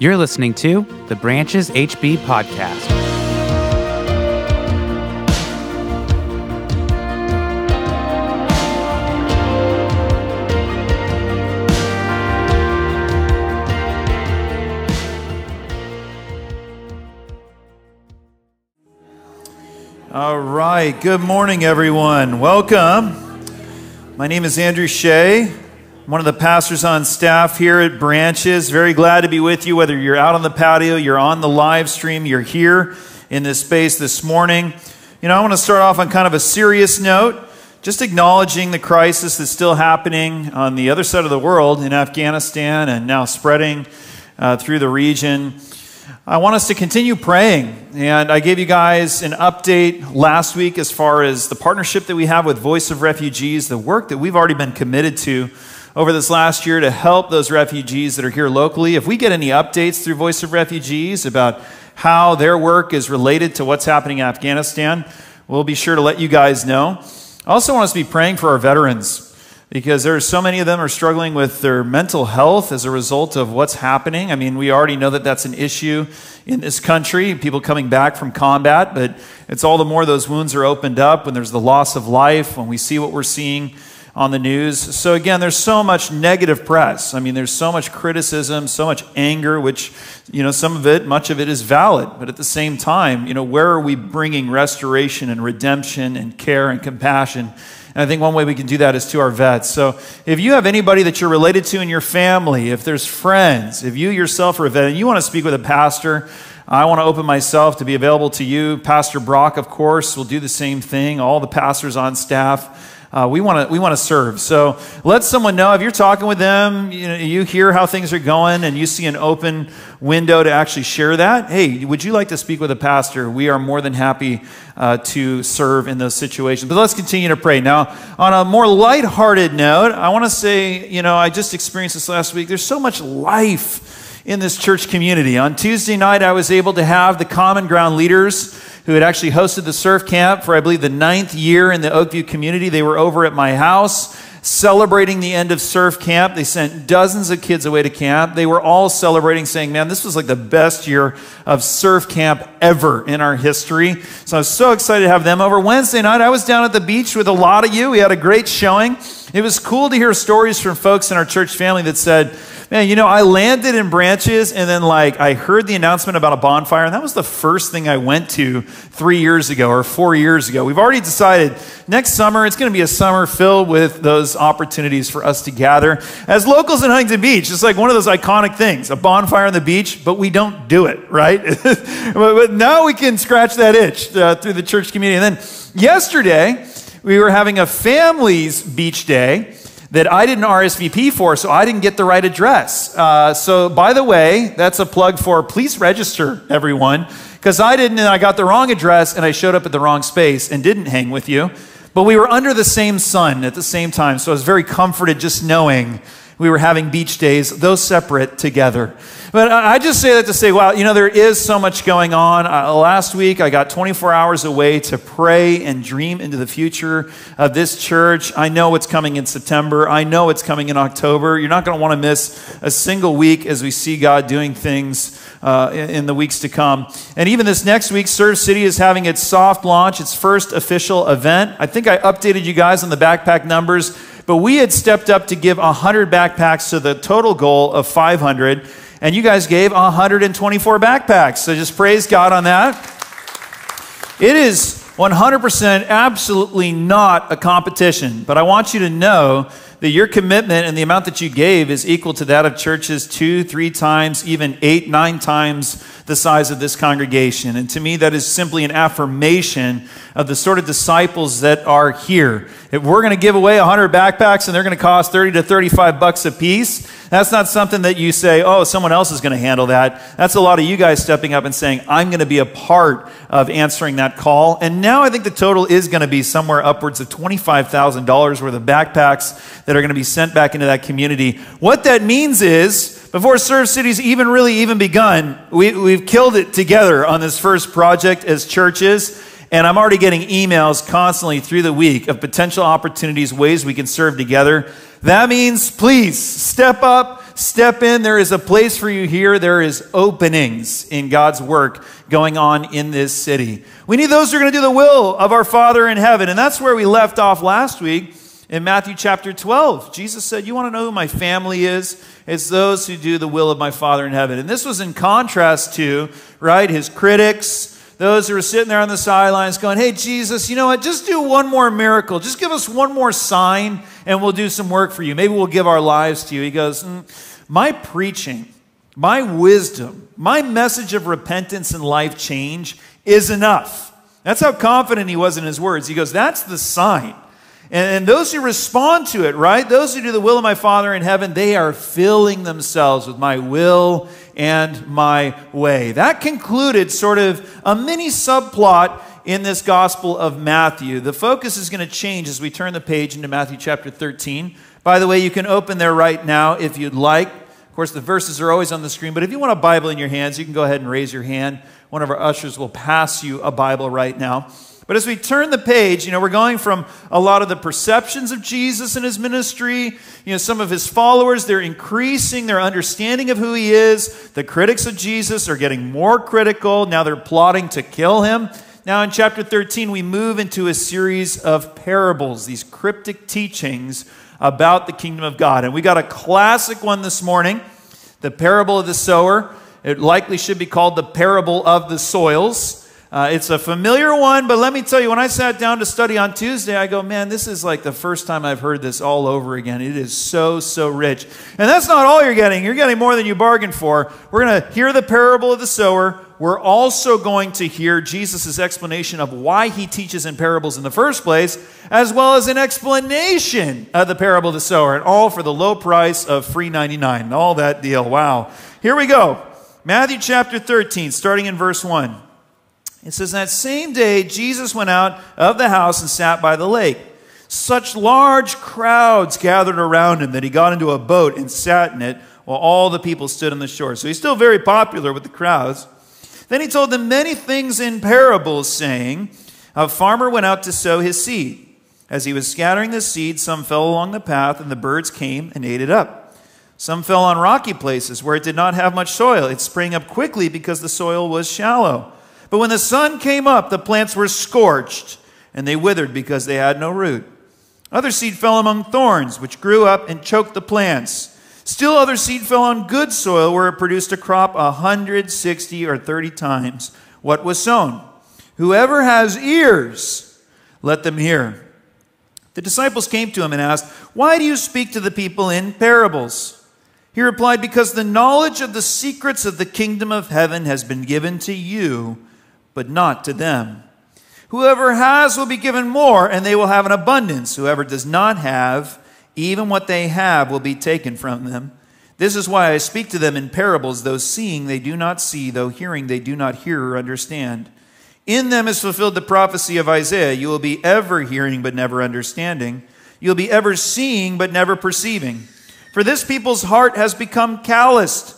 You're listening to the Branches HB Podcast. All right. Good morning, everyone. Welcome. My name is Andrew Shea. One of the pastors on staff here at Branches. Very glad to be with you, whether you're out on the patio, you're on the live stream, you're here in this space this morning. You know, I want to start off on kind of a serious note, just acknowledging the crisis that's still happening on the other side of the world in Afghanistan and now spreading uh, through the region. I want us to continue praying. And I gave you guys an update last week as far as the partnership that we have with Voice of Refugees, the work that we've already been committed to over this last year to help those refugees that are here locally. If we get any updates through Voice of Refugees about how their work is related to what's happening in Afghanistan, we'll be sure to let you guys know. I also want us to be praying for our veterans because there are so many of them are struggling with their mental health as a result of what's happening. I mean, we already know that that's an issue in this country, people coming back from combat, but it's all the more those wounds are opened up when there's the loss of life, when we see what we're seeing on the news. So, again, there's so much negative press. I mean, there's so much criticism, so much anger, which, you know, some of it, much of it is valid. But at the same time, you know, where are we bringing restoration and redemption and care and compassion? And I think one way we can do that is to our vets. So if you have anybody that you're related to in your family, if there's friends, if you yourself are a vet and you want to speak with a pastor, I want to open myself to be available to you. Pastor Brock, of course, will do the same thing. All the pastors on staff. Uh, we want to we want to serve. So let someone know if you're talking with them, you, know, you hear how things are going, and you see an open window to actually share that. Hey, would you like to speak with a pastor? We are more than happy uh, to serve in those situations. But let's continue to pray now. On a more lighthearted note, I want to say, you know, I just experienced this last week. There's so much life in this church community. On Tuesday night, I was able to have the Common Ground leaders who had actually hosted the surf camp for, I believe, the ninth year in the Oakview community. They were over at my house celebrating the end of surf camp. They sent dozens of kids away to camp. They were all celebrating, saying, Man, this was like the best year of surf camp ever in our history. So I was so excited to have them over. Wednesday night, I was down at the beach with a lot of you. We had a great showing. It was cool to hear stories from folks in our church family that said, man, you know, I landed in branches and then like I heard the announcement about a bonfire, and that was the first thing I went to three years ago or four years ago. We've already decided next summer it's going to be a summer filled with those opportunities for us to gather as locals in Huntington Beach. It's like one of those iconic things, a bonfire on the beach, but we don't do it, right? but now we can scratch that itch uh, through the church community. And then yesterday, we were having a families beach day that I didn't RSVP for, so I didn't get the right address. Uh, so, by the way, that's a plug for please register, everyone, because I didn't, and I got the wrong address, and I showed up at the wrong space and didn't hang with you. But we were under the same sun at the same time, so I was very comforted just knowing we were having beach days, those separate together. But I just say that to say, wow, you know, there is so much going on. Uh, last week, I got 24 hours away to pray and dream into the future of this church. I know what's coming in September. I know it's coming in October. You're not going to want to miss a single week as we see God doing things uh, in, in the weeks to come. And even this next week, Serve City is having its soft launch, its first official event. I think I updated you guys on the backpack numbers but we had stepped up to give 100 backpacks to the total goal of 500, and you guys gave 124 backpacks. So just praise God on that. It is 100% absolutely not a competition, but I want you to know that your commitment and the amount that you gave is equal to that of churches two, three times, even eight, nine times the size of this congregation. And to me, that is simply an affirmation of the sort of disciples that are here. If we're going to give away 100 backpacks and they're going to cost 30 to 35 bucks a piece, that's not something that you say, oh, someone else is going to handle that. That's a lot of you guys stepping up and saying, I'm going to be a part of answering that call. And now I think the total is going to be somewhere upwards of $25,000 worth of backpacks that are going to be sent back into that community. What that means is, before Serve City's even really even begun, we, we've killed it together on this first project as churches. And I'm already getting emails constantly through the week of potential opportunities, ways we can serve together. That means please step up, step in. There is a place for you here. There is openings in God's work going on in this city. We need those who are going to do the will of our Father in heaven. And that's where we left off last week in Matthew chapter 12. Jesus said, You want to know who my family is? It's those who do the will of my Father in heaven. And this was in contrast to, right, his critics those who are sitting there on the sidelines going, Hey, Jesus, you know what? Just do one more miracle. Just give us one more sign and we'll do some work for you. Maybe we'll give our lives to you. He goes, mm, My preaching, my wisdom, my message of repentance and life change is enough. That's how confident he was in his words. He goes, That's the sign. And, those who respond to it, right? Those who do the will of my Father in heaven, they are filling themselves with my will and my way. That concluded sort of a mini subplot in this Gospel of Matthew. The focus is going to change as we turn the page into Matthew chapter 13. By the way, you can open there right now if you'd like. Of course, the verses are always on the screen, but if you want a Bible in your hands, you can go ahead and raise your hand. One of our ushers will pass you a Bible right now. But as we turn the page, you know, we're going from a lot of the perceptions of Jesus and his ministry. You know, some of his followers, they're increasing their understanding of who he is. The critics of Jesus are getting more critical. Now they're plotting to kill him. Now, in chapter 13, we move into a series of parables, these cryptic teachings about the kingdom of God. And we got a classic one this morning the parable of the sower. It likely should be called the parable of the soils. Uh, it's a familiar one, but let me tell you, when I sat down to study on Tuesday, I go, man, this is like the first time I've heard this all over again. It is so, so rich. And that's not all you're getting. You're getting more than you bargained for. We're going to hear the parable of the sower. We're also going to hear Jesus' explanation of why he teaches in parables in the first place, as well as an explanation of the parable of the sower, and all for the low price of free 99. All that deal. Wow. Here we go. Matthew chapter 13, starting in verse 1. It says, That same day, Jesus went out of the house and sat by the lake. Such large crowds gathered around him that he got into a boat and sat in it while all the people stood on the shore. So he's still very popular with the crowds. Then he told them many things in parables, saying, A farmer went out to sow his seed. As he was scattering the seed, some fell along the path, and the birds came and ate it up. Some fell on rocky places where it did not have much soil. It sprang up quickly because the soil was shallow. But when the sun came up, the plants were scorched, and they withered because they had no root. Other seed fell among thorns, which grew up and choked the plants. Still, other seed fell on good soil, where it produced a crop a hundred, sixty, or thirty times what was sown. Whoever has ears, let them hear. The disciples came to him and asked, Why do you speak to the people in parables? He replied, Because the knowledge of the secrets of the kingdom of heaven has been given to you but not to them. Whoever has will be given more, and they will have an abundance. Whoever does not have, even what they have will be taken from them. This is why I speak to them in parables, though seeing they do not see, though hearing they do not hear or understand. In them is fulfilled the prophecy of Isaiah You will be ever hearing, but never understanding. You'll be ever seeing, but never perceiving. For this people's heart has become calloused.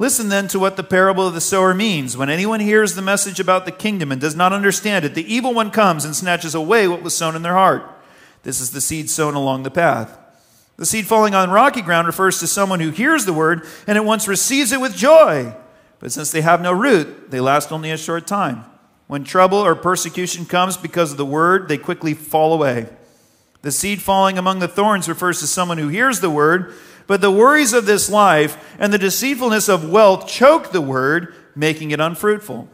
Listen then to what the parable of the sower means. When anyone hears the message about the kingdom and does not understand it, the evil one comes and snatches away what was sown in their heart. This is the seed sown along the path. The seed falling on rocky ground refers to someone who hears the word and at once receives it with joy. But since they have no root, they last only a short time. When trouble or persecution comes because of the word, they quickly fall away. The seed falling among the thorns refers to someone who hears the word but the worries of this life and the deceitfulness of wealth choke the word, making it unfruitful.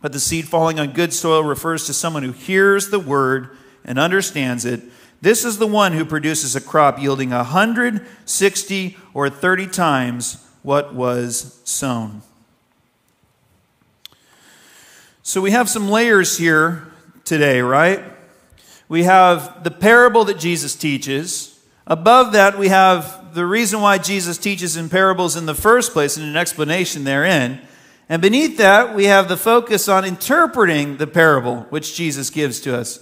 But the seed falling on good soil refers to someone who hears the word and understands it. This is the one who produces a crop yielding a hundred, sixty, or 30 times what was sown. So we have some layers here today, right? We have the parable that Jesus teaches. Above that, we have the reason why Jesus teaches in parables in the first place and an explanation therein. And beneath that, we have the focus on interpreting the parable which Jesus gives to us.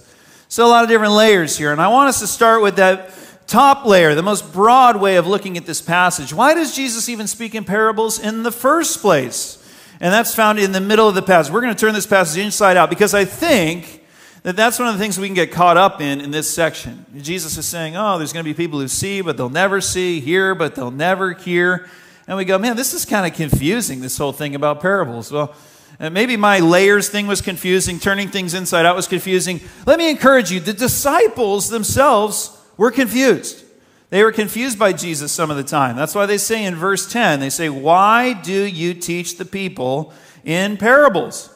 So, a lot of different layers here. And I want us to start with that top layer, the most broad way of looking at this passage. Why does Jesus even speak in parables in the first place? And that's found in the middle of the passage. We're going to turn this passage inside out because I think that that's one of the things we can get caught up in in this section. Jesus is saying, oh, there's going to be people who see, but they'll never see, hear, but they'll never hear. And we go, man, this is kind of confusing, this whole thing about parables. Well, maybe my layers thing was confusing, turning things inside out was confusing. Let me encourage you the disciples themselves were confused. They were confused by Jesus some of the time. That's why they say in verse 10, they say, Why do you teach the people in parables?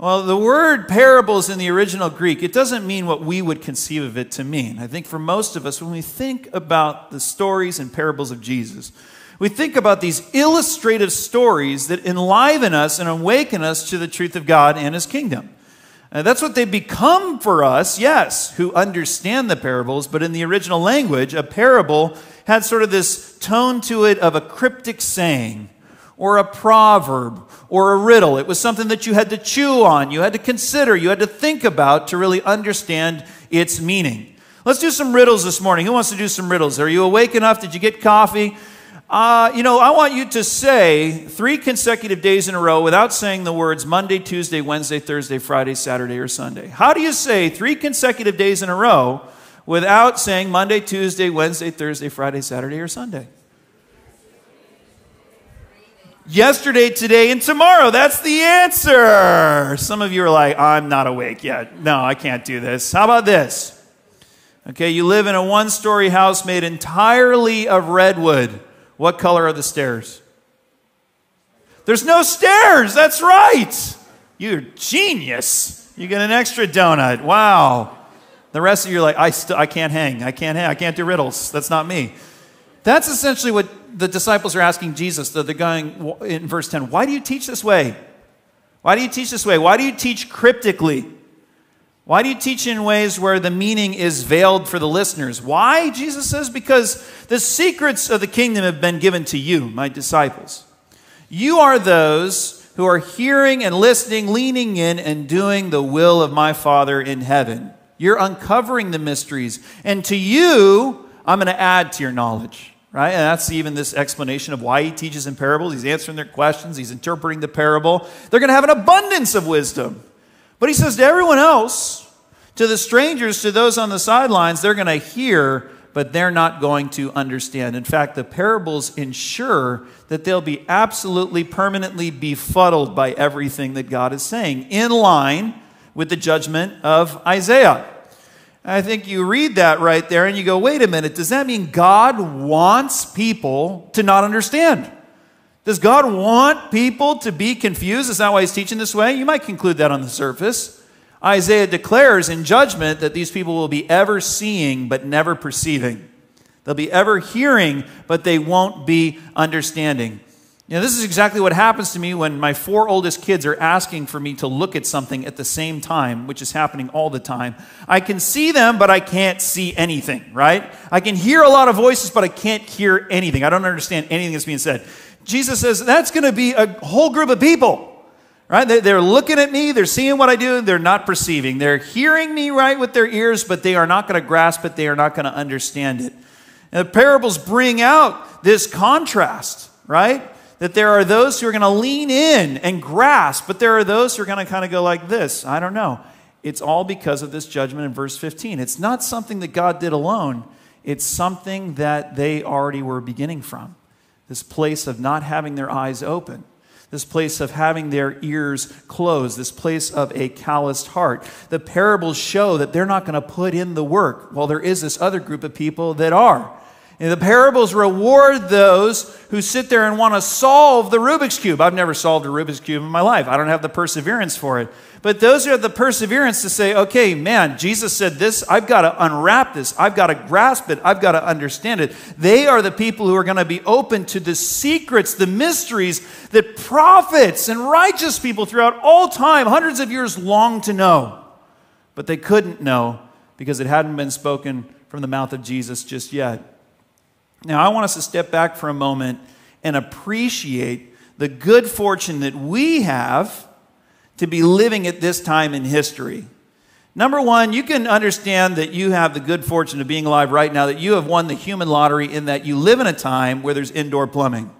Well, the word parables in the original Greek, it doesn't mean what we would conceive of it to mean. I think for most of us, when we think about the stories and parables of Jesus, we think about these illustrative stories that enliven us and awaken us to the truth of God and His kingdom. Uh, that's what they become for us, yes, who understand the parables, but in the original language, a parable had sort of this tone to it of a cryptic saying or a proverb or a riddle. It was something that you had to chew on, you had to consider, you had to think about to really understand its meaning. Let's do some riddles this morning. Who wants to do some riddles? Are you awake enough? Did you get coffee? Uh, you know, I want you to say three consecutive days in a row without saying the words Monday, Tuesday, Wednesday, Thursday, Friday, Saturday, or Sunday. How do you say three consecutive days in a row without saying Monday, Tuesday, Wednesday, Thursday, Friday, Saturday, or Sunday? Yesterday, today, and tomorrow. That's the answer. Some of you are like, I'm not awake yet. No, I can't do this. How about this? Okay, you live in a one story house made entirely of redwood. What color are the stairs? There's no stairs. That's right. You're genius. You get an extra donut. Wow. The rest of you are like, I, st- I can't hang. I can't hang. I can't do riddles. That's not me. That's essentially what the disciples are asking Jesus. They're going in verse 10 Why do you teach this way? Why do you teach this way? Why do you teach cryptically? Why do you teach in ways where the meaning is veiled for the listeners? Why? Jesus says, because the secrets of the kingdom have been given to you, my disciples. You are those who are hearing and listening, leaning in, and doing the will of my Father in heaven. You're uncovering the mysteries. And to you, I'm going to add to your knowledge. Right? And that's even this explanation of why he teaches in parables. He's answering their questions, he's interpreting the parable. They're going to have an abundance of wisdom. But he says to everyone else, to the strangers, to those on the sidelines, they're going to hear, but they're not going to understand. In fact, the parables ensure that they'll be absolutely permanently befuddled by everything that God is saying, in line with the judgment of Isaiah. I think you read that right there and you go, wait a minute, does that mean God wants people to not understand? Does God want people to be confused? Is that why he's teaching this way? You might conclude that on the surface. Isaiah declares in judgment that these people will be ever seeing but never perceiving. They'll be ever hearing, but they won't be understanding. You know, this is exactly what happens to me when my four oldest kids are asking for me to look at something at the same time, which is happening all the time. I can see them, but I can't see anything, right? I can hear a lot of voices, but I can't hear anything. I don't understand anything that's being said. Jesus says that's going to be a whole group of people. Right? They're looking at me, they're seeing what I do, they're not perceiving. They're hearing me right with their ears, but they are not going to grasp it, they are not going to understand it. And the parables bring out this contrast, right? That there are those who are going to lean in and grasp, but there are those who are going to kind of go like this I don't know. It's all because of this judgment in verse 15. It's not something that God did alone, it's something that they already were beginning from this place of not having their eyes open, this place of having their ears closed, this place of a calloused heart. The parables show that they're not going to put in the work, while there is this other group of people that are. And the parables reward those who sit there and want to solve the Rubik's Cube. I've never solved a Rubik's Cube in my life. I don't have the perseverance for it. But those who have the perseverance to say, okay, man, Jesus said this, I've got to unwrap this, I've got to grasp it, I've got to understand it. They are the people who are going to be open to the secrets, the mysteries that prophets and righteous people throughout all time, hundreds of years, long to know. But they couldn't know because it hadn't been spoken from the mouth of Jesus just yet. Now, I want us to step back for a moment and appreciate the good fortune that we have to be living at this time in history. Number one, you can understand that you have the good fortune of being alive right now, that you have won the human lottery in that you live in a time where there's indoor plumbing.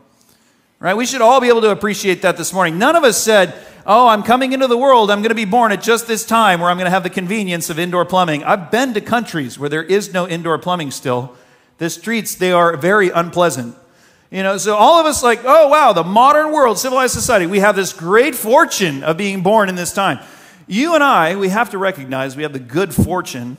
Right? We should all be able to appreciate that this morning. None of us said, Oh, I'm coming into the world. I'm going to be born at just this time where I'm going to have the convenience of indoor plumbing. I've been to countries where there is no indoor plumbing still. The streets, they are very unpleasant. You know, so all of us like, oh wow, the modern world, civilized society, we have this great fortune of being born in this time. You and I, we have to recognize we have the good fortune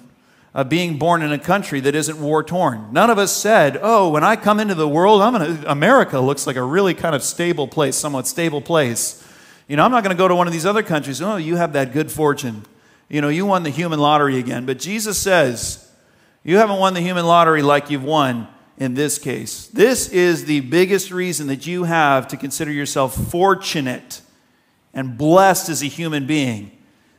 of being born in a country that isn't war torn. None of us said, "Oh, when I come into the world, I'm gonna America looks like a really kind of stable place, somewhat stable place." You know, I'm not going to go to one of these other countries. Oh, you have that good fortune. You know, you won the human lottery again. But Jesus says, you haven't won the human lottery like you've won in this case. This is the biggest reason that you have to consider yourself fortunate and blessed as a human being.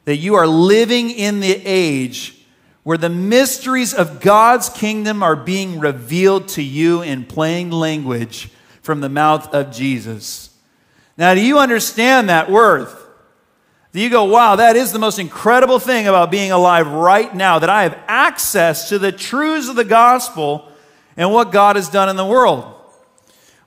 That you are living in the age where the mysteries of God's kingdom are being revealed to you in plain language from the mouth of Jesus. Now, do you understand that worth? Do you go, wow, that is the most incredible thing about being alive right now, that I have access to the truths of the gospel and what God has done in the world?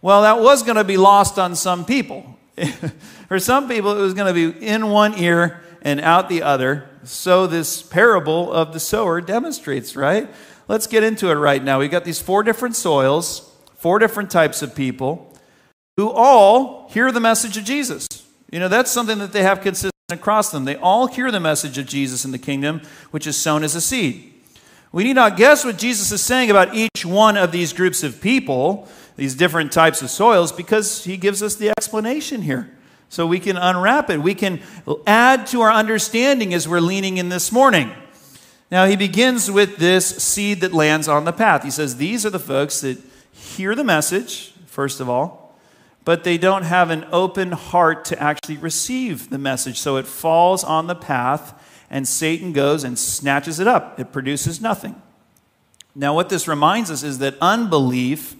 Well, that was going to be lost on some people. For some people, it was going to be in one ear and out the other. So, this parable of the sower demonstrates, right? Let's get into it right now. We've got these four different soils, four different types of people who all hear the message of Jesus. You know, that's something that they have consistent across them. They all hear the message of Jesus in the kingdom, which is sown as a seed. We need not guess what Jesus is saying about each one of these groups of people, these different types of soils, because he gives us the explanation here. So we can unwrap it. We can add to our understanding as we're leaning in this morning. Now, he begins with this seed that lands on the path. He says, These are the folks that hear the message, first of all, but they don't have an open heart to actually receive the message. So it falls on the path, and Satan goes and snatches it up. It produces nothing. Now, what this reminds us is that unbelief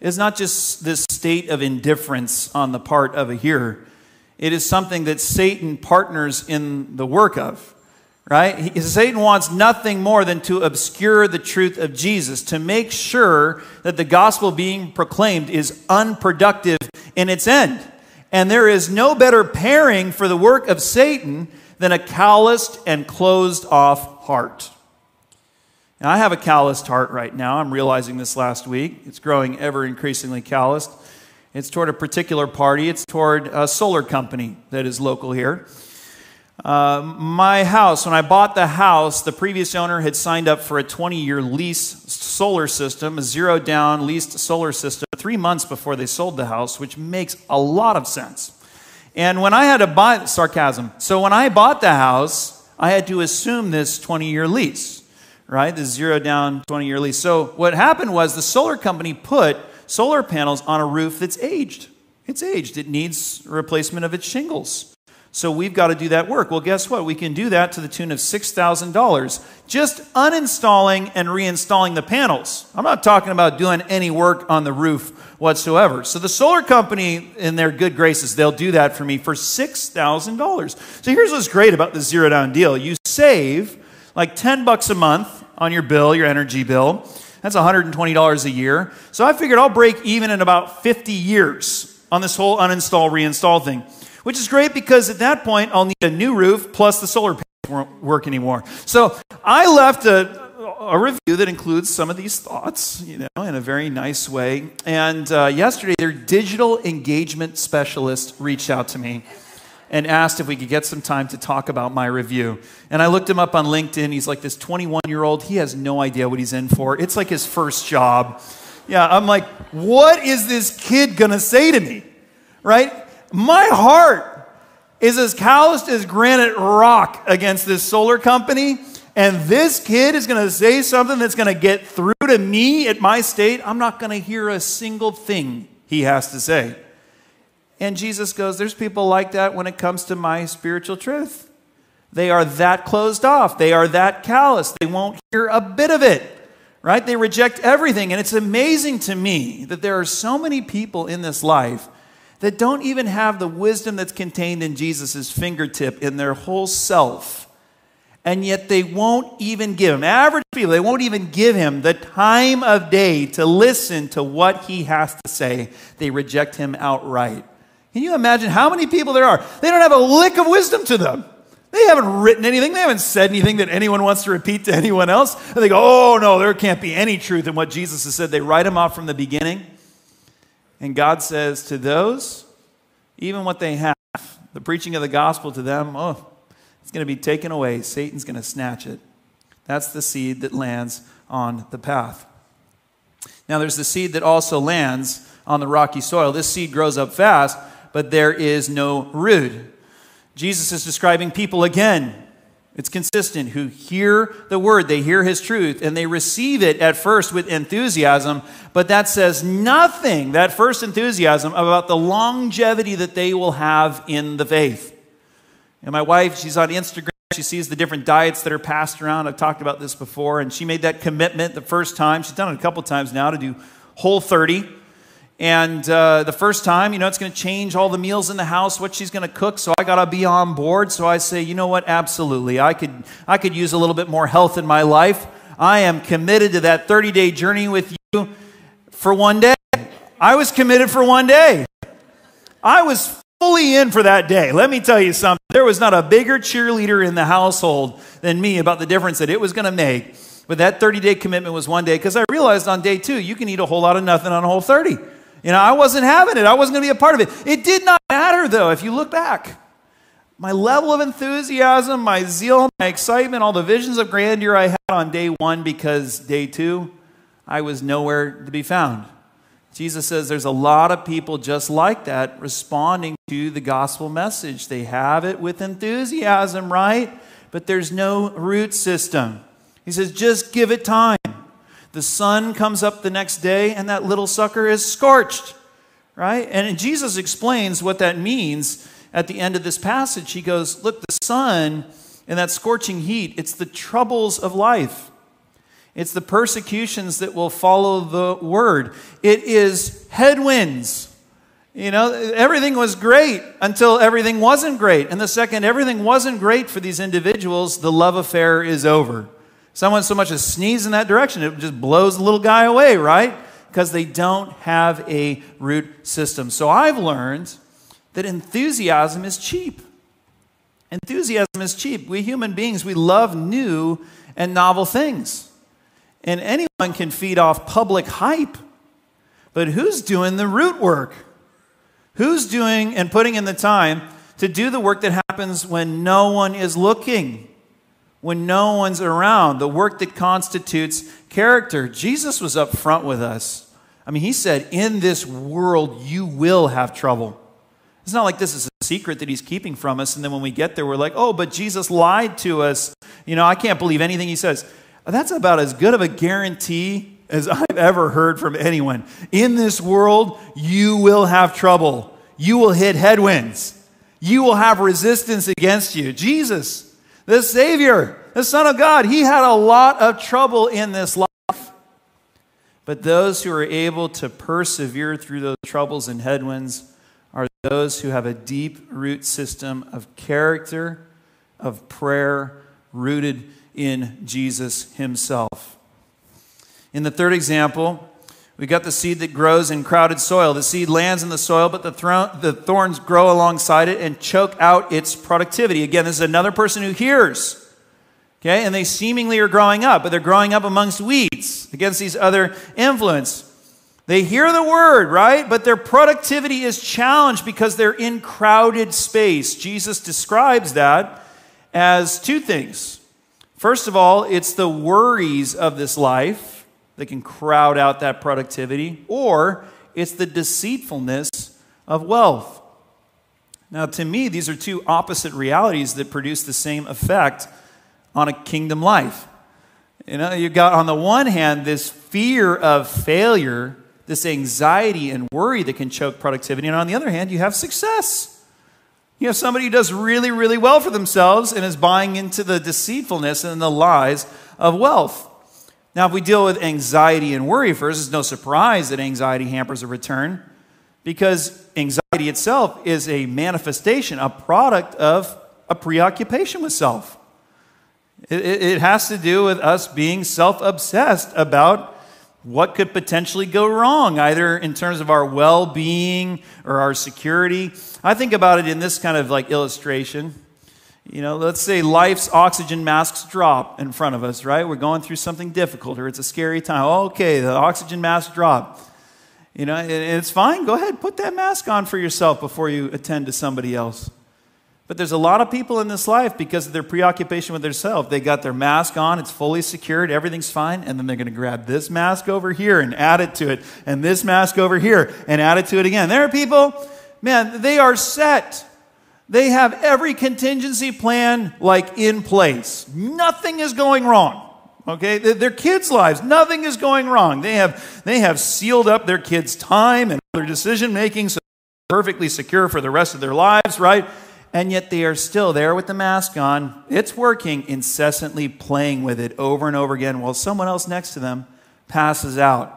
is not just this state of indifference on the part of a hearer, it is something that Satan partners in the work of right? He, Satan wants nothing more than to obscure the truth of Jesus, to make sure that the gospel being proclaimed is unproductive in its end. And there is no better pairing for the work of Satan than a calloused and closed off heart. Now, I have a calloused heart right now. I'm realizing this last week. It's growing ever increasingly calloused. It's toward a particular party, it's toward a solar company that is local here. Uh, my house, when I bought the house, the previous owner had signed up for a 20 year lease solar system, a zero down leased solar system, three months before they sold the house, which makes a lot of sense. And when I had to buy, sarcasm, so when I bought the house, I had to assume this 20 year lease, right? This zero down 20 year lease. So what happened was the solar company put solar panels on a roof that's aged. It's aged, it needs replacement of its shingles. So we've got to do that work. Well, guess what? We can do that to the tune of $6,000 just uninstalling and reinstalling the panels. I'm not talking about doing any work on the roof whatsoever. So the solar company, in their good graces, they'll do that for me for $6,000. So here's what's great about the zero down deal you save like 10 bucks a month on your bill, your energy bill. That's $120 a year. So I figured I'll break even in about 50 years on this whole uninstall, reinstall thing which is great because at that point I'll need a new roof plus the solar panels won't work anymore. So I left a, a review that includes some of these thoughts, you know, in a very nice way. And uh, yesterday, their digital engagement specialist reached out to me and asked if we could get some time to talk about my review. And I looked him up on LinkedIn. He's like this 21 year old. He has no idea what he's in for. It's like his first job. Yeah, I'm like, what is this kid gonna say to me? Right? My heart is as calloused as granite rock against this solar company. And this kid is going to say something that's going to get through to me at my state. I'm not going to hear a single thing he has to say. And Jesus goes, There's people like that when it comes to my spiritual truth. They are that closed off. They are that callous. They won't hear a bit of it, right? They reject everything. And it's amazing to me that there are so many people in this life that don't even have the wisdom that's contained in Jesus' fingertip in their whole self. And yet they won't even give him, average people, they won't even give him the time of day to listen to what he has to say. They reject him outright. Can you imagine how many people there are? They don't have a lick of wisdom to them. They haven't written anything. They haven't said anything that anyone wants to repeat to anyone else. And they go, oh, no, there can't be any truth in what Jesus has said. They write him off from the beginning. And God says to those, even what they have, the preaching of the gospel to them, oh, it's going to be taken away. Satan's going to snatch it. That's the seed that lands on the path. Now, there's the seed that also lands on the rocky soil. This seed grows up fast, but there is no root. Jesus is describing people again it's consistent, who hear the word, they hear his truth, and they receive it at first with enthusiasm, but that says nothing, that first enthusiasm, about the longevity that they will have in the faith. And my wife, she's on Instagram, she sees the different diets that are passed around. I've talked about this before, and she made that commitment the first time. She's done it a couple times now to do Whole30. And uh, the first time, you know, it's going to change all the meals in the house, what she's going to cook. So I got to be on board. So I say, you know what? Absolutely. I could, I could use a little bit more health in my life. I am committed to that 30 day journey with you for one day. I was committed for one day. I was fully in for that day. Let me tell you something. There was not a bigger cheerleader in the household than me about the difference that it was going to make. But that 30 day commitment was one day because I realized on day two, you can eat a whole lot of nothing on a Whole30. You know, I wasn't having it. I wasn't going to be a part of it. It did not matter, though, if you look back. My level of enthusiasm, my zeal, my excitement, all the visions of grandeur I had on day one because day two, I was nowhere to be found. Jesus says there's a lot of people just like that responding to the gospel message. They have it with enthusiasm, right? But there's no root system. He says, just give it time. The sun comes up the next day and that little sucker is scorched, right? And Jesus explains what that means at the end of this passage. He goes, Look, the sun and that scorching heat, it's the troubles of life. It's the persecutions that will follow the word. It is headwinds. You know, everything was great until everything wasn't great. And the second everything wasn't great for these individuals, the love affair is over. Someone so much as sneeze in that direction, it just blows the little guy away, right? Because they don't have a root system. So I've learned that enthusiasm is cheap. Enthusiasm is cheap. We human beings, we love new and novel things. And anyone can feed off public hype. But who's doing the root work? Who's doing and putting in the time to do the work that happens when no one is looking? When no one's around, the work that constitutes character. Jesus was up front with us. I mean, he said, In this world, you will have trouble. It's not like this is a secret that he's keeping from us. And then when we get there, we're like, oh, but Jesus lied to us. You know, I can't believe anything he says. That's about as good of a guarantee as I've ever heard from anyone. In this world, you will have trouble. You will hit headwinds. You will have resistance against you. Jesus the Savior, the Son of God, he had a lot of trouble in this life. But those who are able to persevere through those troubles and headwinds are those who have a deep root system of character, of prayer, rooted in Jesus himself. In the third example, we got the seed that grows in crowded soil. The seed lands in the soil, but the, thro- the thorns grow alongside it and choke out its productivity. Again, this is another person who hears. Okay, and they seemingly are growing up, but they're growing up amongst weeds against these other influence. They hear the word, right? But their productivity is challenged because they're in crowded space. Jesus describes that as two things. First of all, it's the worries of this life that can crowd out that productivity, or it's the deceitfulness of wealth. Now, to me, these are two opposite realities that produce the same effect on a kingdom life. You know, you've got on the one hand this fear of failure, this anxiety and worry that can choke productivity, and on the other hand, you have success. You have somebody who does really, really well for themselves and is buying into the deceitfulness and the lies of wealth. Now, if we deal with anxiety and worry first, it's no surprise that anxiety hampers a return because anxiety itself is a manifestation, a product of a preoccupation with self. It, it has to do with us being self obsessed about what could potentially go wrong, either in terms of our well being or our security. I think about it in this kind of like illustration. You know, let's say life's oxygen masks drop in front of us, right? We're going through something difficult or it's a scary time. Okay, the oxygen mask drop. You know, and it's fine. Go ahead, put that mask on for yourself before you attend to somebody else. But there's a lot of people in this life because of their preoccupation with themselves. They got their mask on, it's fully secured, everything's fine, and then they're going to grab this mask over here and add it to it, and this mask over here and add it to it again. There are people, man, they are set. They have every contingency plan like in place. Nothing is going wrong. Okay, their kids' lives, nothing is going wrong. They have they have sealed up their kids' time and their decision making so perfectly secure for the rest of their lives, right? And yet they are still there with the mask on. It's working, incessantly playing with it over and over again while someone else next to them passes out.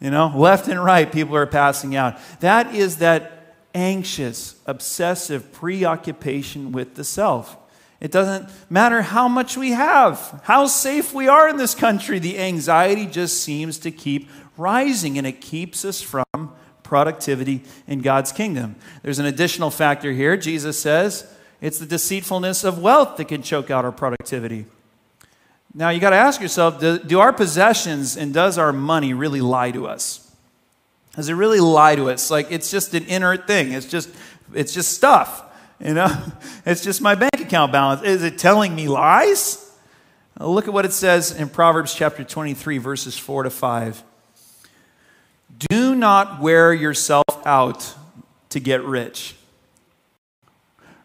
You know, left and right, people are passing out. That is that anxious, obsessive preoccupation with the self. It doesn't matter how much we have, how safe we are in this country, the anxiety just seems to keep rising and it keeps us from productivity in God's kingdom. There's an additional factor here. Jesus says it's the deceitfulness of wealth that can choke out our productivity. Now, you got to ask yourself do, do our possessions and does our money really lie to us? Does it really lie to us? Like it's just an inert thing. It's just it's just stuff. You know, it's just my bank account balance. Is it telling me lies? look at what it says in Proverbs chapter 23, verses 4 to 5. Do not wear yourself out to get rich.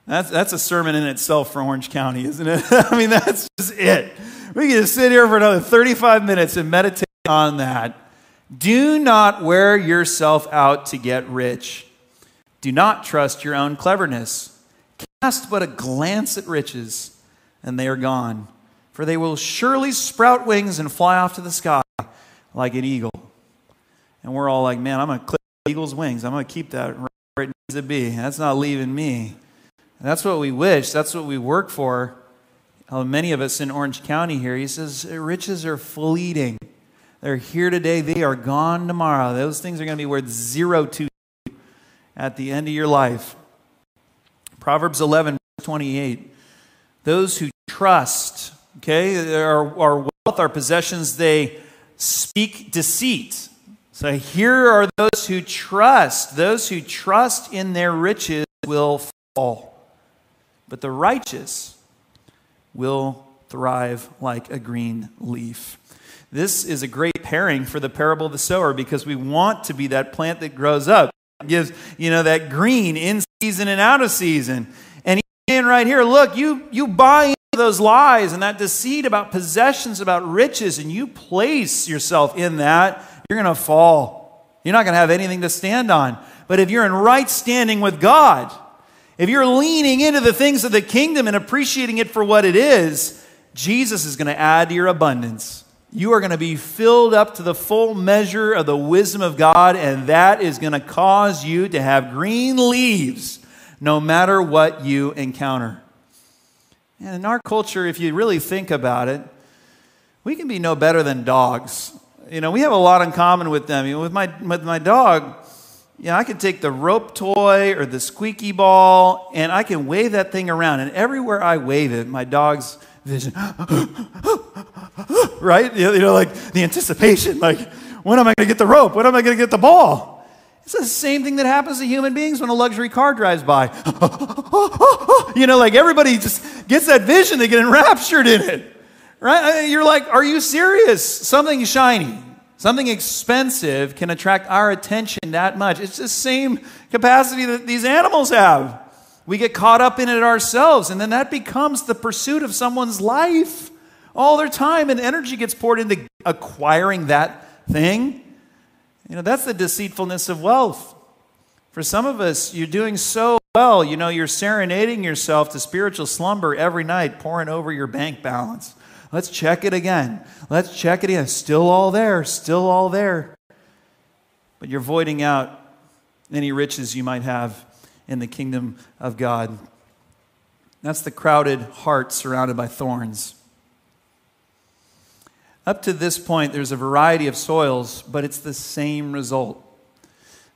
That's, that's a sermon in itself for Orange County, isn't it? I mean, that's just it. We can just sit here for another 35 minutes and meditate on that. Do not wear yourself out to get rich. Do not trust your own cleverness. Cast but a glance at riches, and they are gone. For they will surely sprout wings and fly off to the sky like an eagle. And we're all like, man, I'm going to clip eagle's wings. I'm going to keep that right where it needs to be. That's not leaving me. And that's what we wish. That's what we work for. Uh, many of us in Orange County here, he says, riches are fleeting. They're here today, they are gone tomorrow. Those things are going to be worth zero to you at the end of your life. Proverbs 11, 28. Those who trust, okay, our, our wealth, our possessions, they speak deceit. So here are those who trust. Those who trust in their riches will fall, but the righteous will thrive like a green leaf. This is a great pairing for the parable of the sower because we want to be that plant that grows up, gives, you know, that green in season and out of season. And he's right here, look, you, you buy into those lies and that deceit about possessions, about riches, and you place yourself in that, you're going to fall. You're not going to have anything to stand on. But if you're in right standing with God, if you're leaning into the things of the kingdom and appreciating it for what it is, Jesus is going to add to your abundance you are going to be filled up to the full measure of the wisdom of God, and that is going to cause you to have green leaves no matter what you encounter. And in our culture, if you really think about it, we can be no better than dogs. You know, we have a lot in common with them. You know, with my with my dog, you know, I can take the rope toy or the squeaky ball and I can wave that thing around. And everywhere I wave it, my dog's vision right? You know, like the anticipation, like, when am I going to get the rope? When am I going to get the ball? It's the same thing that happens to human beings when a luxury car drives by. you know, like everybody just gets that vision, they get enraptured in it, right? You're like, are you serious? Something shiny, something expensive can attract our attention that much. It's the same capacity that these animals have. We get caught up in it ourselves, and then that becomes the pursuit of someone's life. All their time and energy gets poured into acquiring that thing. You know, that's the deceitfulness of wealth. For some of us, you're doing so well. You know, you're serenading yourself to spiritual slumber every night, pouring over your bank balance. Let's check it again. Let's check it again. Still all there, still all there. But you're voiding out any riches you might have in the kingdom of God. That's the crowded heart surrounded by thorns. Up to this point, there's a variety of soils, but it's the same result.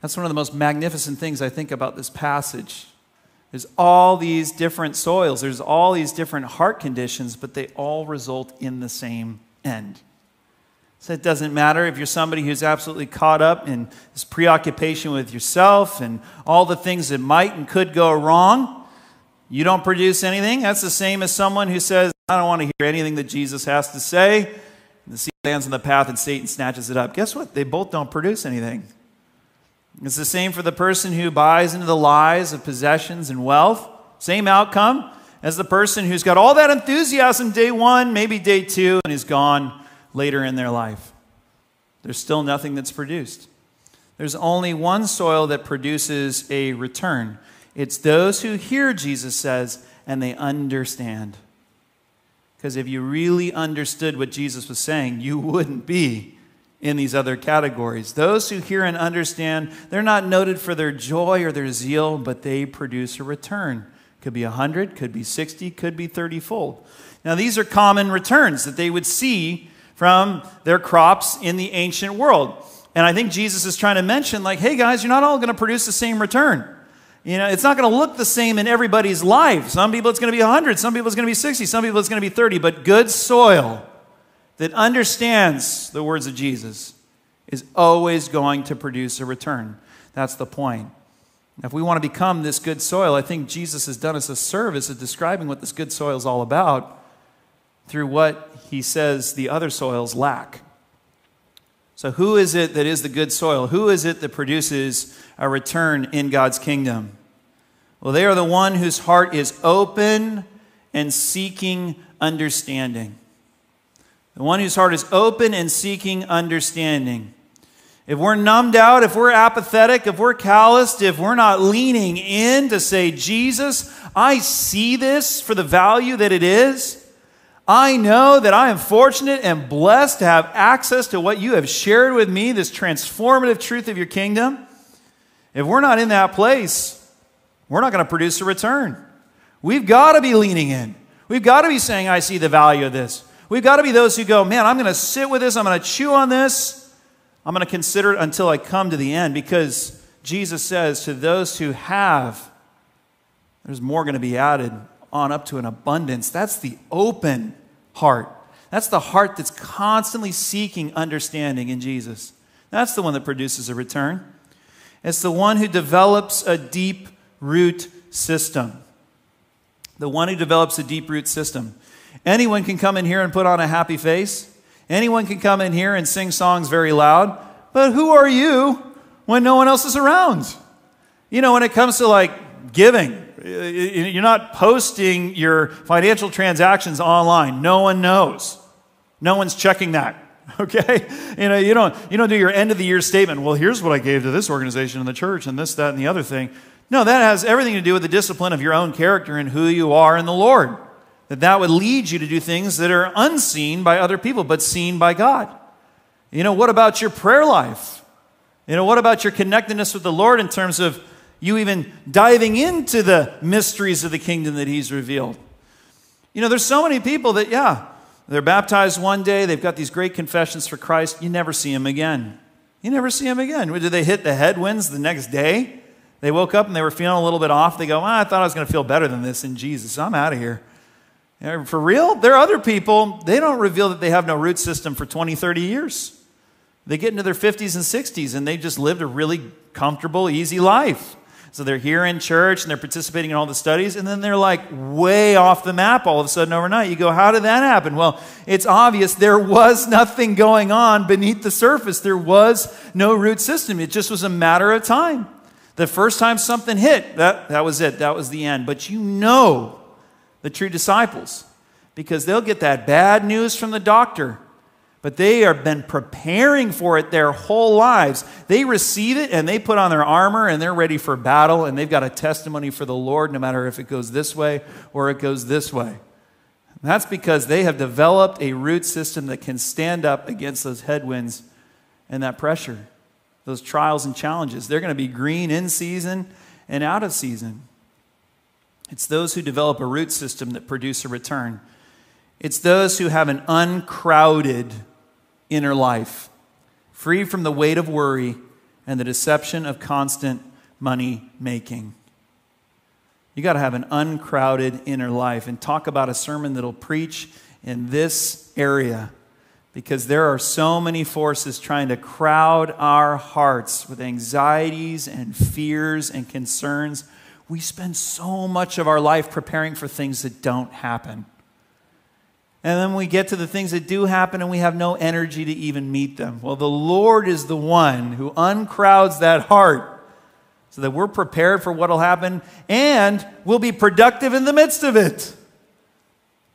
That's one of the most magnificent things I think about this passage. There's all these different soils, there's all these different heart conditions, but they all result in the same end. So it doesn't matter if you're somebody who's absolutely caught up in this preoccupation with yourself and all the things that might and could go wrong. You don't produce anything. That's the same as someone who says, I don't want to hear anything that Jesus has to say. The seed lands on the path and Satan snatches it up. Guess what? They both don't produce anything. It's the same for the person who buys into the lies of possessions and wealth. Same outcome as the person who's got all that enthusiasm day one, maybe day two, and is gone later in their life. There's still nothing that's produced. There's only one soil that produces a return. It's those who hear, Jesus says, and they understand. Because if you really understood what Jesus was saying, you wouldn't be in these other categories. Those who hear and understand, they're not noted for their joy or their zeal, but they produce a return. Could be 100, could be 60, could be 30 fold. Now, these are common returns that they would see from their crops in the ancient world. And I think Jesus is trying to mention, like, hey guys, you're not all going to produce the same return. You know, it's not going to look the same in everybody's life. Some people it's going to be 100, some people it's going to be 60, some people it's going to be 30, but good soil that understands the words of Jesus is always going to produce a return. That's the point. If we want to become this good soil, I think Jesus has done us a service of describing what this good soil is all about through what he says the other soils lack. So, who is it that is the good soil? Who is it that produces a return in God's kingdom? Well, they are the one whose heart is open and seeking understanding. The one whose heart is open and seeking understanding. If we're numbed out, if we're apathetic, if we're calloused, if we're not leaning in to say, Jesus, I see this for the value that it is, I know that I am fortunate and blessed to have access to what you have shared with me, this transformative truth of your kingdom. If we're not in that place, we're not going to produce a return. We've got to be leaning in. We've got to be saying, I see the value of this. We've got to be those who go, man, I'm going to sit with this, I'm going to chew on this, I'm going to consider it until I come to the end because Jesus says to those who have, there's more going to be added on up to an abundance. That's the open heart. That's the heart that's constantly seeking understanding in Jesus. That's the one that produces a return. It's the one who develops a deep root system. The one who develops a deep root system. Anyone can come in here and put on a happy face. Anyone can come in here and sing songs very loud. But who are you when no one else is around? You know, when it comes to like giving, you're not posting your financial transactions online. No one knows. No one's checking that. Okay? You know, you don't, you don't do your end of the year statement. Well, here's what I gave to this organization and the church and this, that, and the other thing. No, that has everything to do with the discipline of your own character and who you are in the Lord. That that would lead you to do things that are unseen by other people, but seen by God. You know, what about your prayer life? You know, what about your connectedness with the Lord in terms of you even diving into the mysteries of the kingdom that he's revealed. You know, there's so many people that, yeah, they're baptized one day, they've got these great confessions for Christ, you never see them again. You never see them again. Did they hit the headwinds the next day? They woke up and they were feeling a little bit off. They go, oh, I thought I was going to feel better than this in Jesus. I'm out of here. For real? There are other people, they don't reveal that they have no root system for 20, 30 years. They get into their 50s and 60s and they just lived a really comfortable, easy life. So they're here in church and they're participating in all the studies, and then they're like way off the map all of a sudden overnight. You go, How did that happen? Well, it's obvious there was nothing going on beneath the surface. There was no root system. It just was a matter of time. The first time something hit, that, that was it. That was the end. But you know the true disciples because they'll get that bad news from the doctor but they have been preparing for it their whole lives. They receive it and they put on their armor and they're ready for battle and they've got a testimony for the Lord no matter if it goes this way or it goes this way. And that's because they have developed a root system that can stand up against those headwinds and that pressure. those trials and challenges. They're going to be green in season and out of season. It's those who develop a root system that produce a return. It's those who have an uncrowded inner life, free from the weight of worry and the deception of constant money making. You got to have an uncrowded inner life and talk about a sermon that'll preach in this area because there are so many forces trying to crowd our hearts with anxieties and fears and concerns. We spend so much of our life preparing for things that don't happen. And then we get to the things that do happen and we have no energy to even meet them. Well, the Lord is the one who uncrowds that heart so that we're prepared for what will happen and we'll be productive in the midst of it.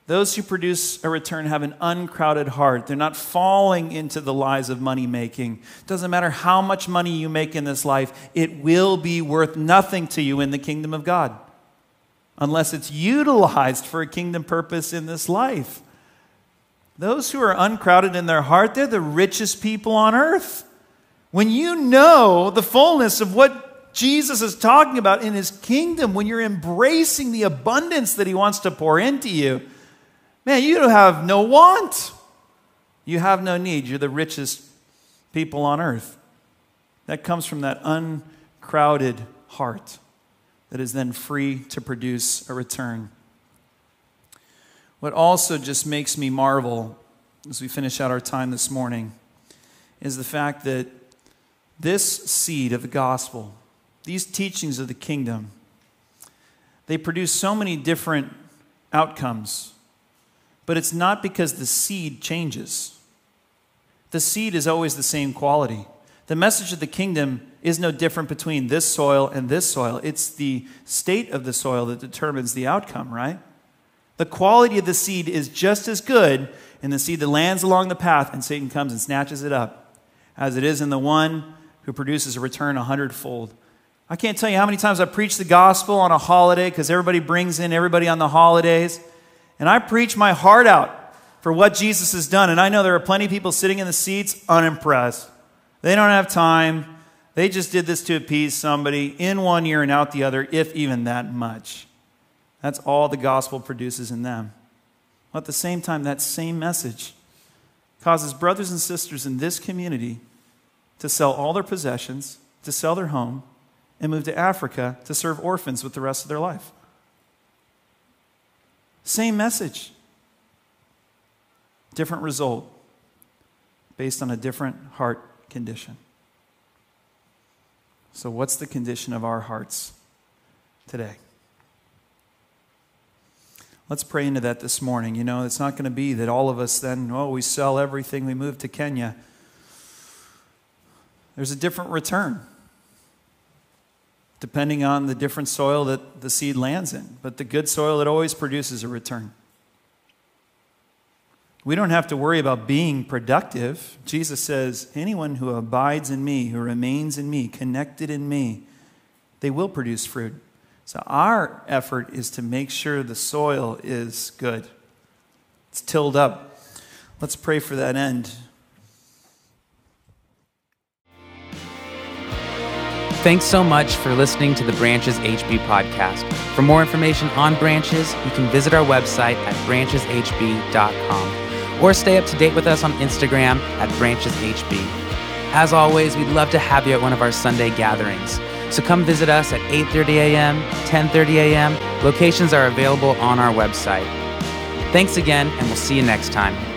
Those who produce a return have an uncrowded heart. They're not falling into the lies of money making. Doesn't matter how much money you make in this life, it will be worth nothing to you in the kingdom of God unless it's utilized for a kingdom purpose in this life. Those who are uncrowded in their heart, they're the richest people on earth. When you know the fullness of what Jesus is talking about in his kingdom, when you're embracing the abundance that he wants to pour into you, man, you have no want. You have no need. You're the richest people on earth. That comes from that uncrowded heart that is then free to produce a return. What also just makes me marvel as we finish out our time this morning is the fact that this seed of the gospel, these teachings of the kingdom, they produce so many different outcomes. But it's not because the seed changes. The seed is always the same quality. The message of the kingdom is no different between this soil and this soil. It's the state of the soil that determines the outcome, right? The quality of the seed is just as good in the seed that lands along the path and Satan comes and snatches it up as it is in the one who produces a return a hundredfold. I can't tell you how many times I preach the gospel on a holiday because everybody brings in everybody on the holidays. And I preach my heart out for what Jesus has done. And I know there are plenty of people sitting in the seats unimpressed. They don't have time. They just did this to appease somebody in one year and out the other, if even that much. That's all the gospel produces in them. At the same time, that same message causes brothers and sisters in this community to sell all their possessions, to sell their home, and move to Africa to serve orphans with the rest of their life. Same message, different result based on a different heart condition. So, what's the condition of our hearts today? Let's pray into that this morning. You know, it's not going to be that all of us then, oh, we sell everything, we move to Kenya. There's a different return depending on the different soil that the seed lands in. But the good soil, it always produces a return. We don't have to worry about being productive. Jesus says, anyone who abides in me, who remains in me, connected in me, they will produce fruit. So our effort is to make sure the soil is good. It's tilled up. Let's pray for that end. Thanks so much for listening to the Branches HB podcast. For more information on Branches, you can visit our website at brancheshb.com or stay up to date with us on Instagram at brancheshb. As always, we'd love to have you at one of our Sunday gatherings. So come visit us at 8:30 a.m., 10:30 a.m. Locations are available on our website. Thanks again, and we'll see you next time.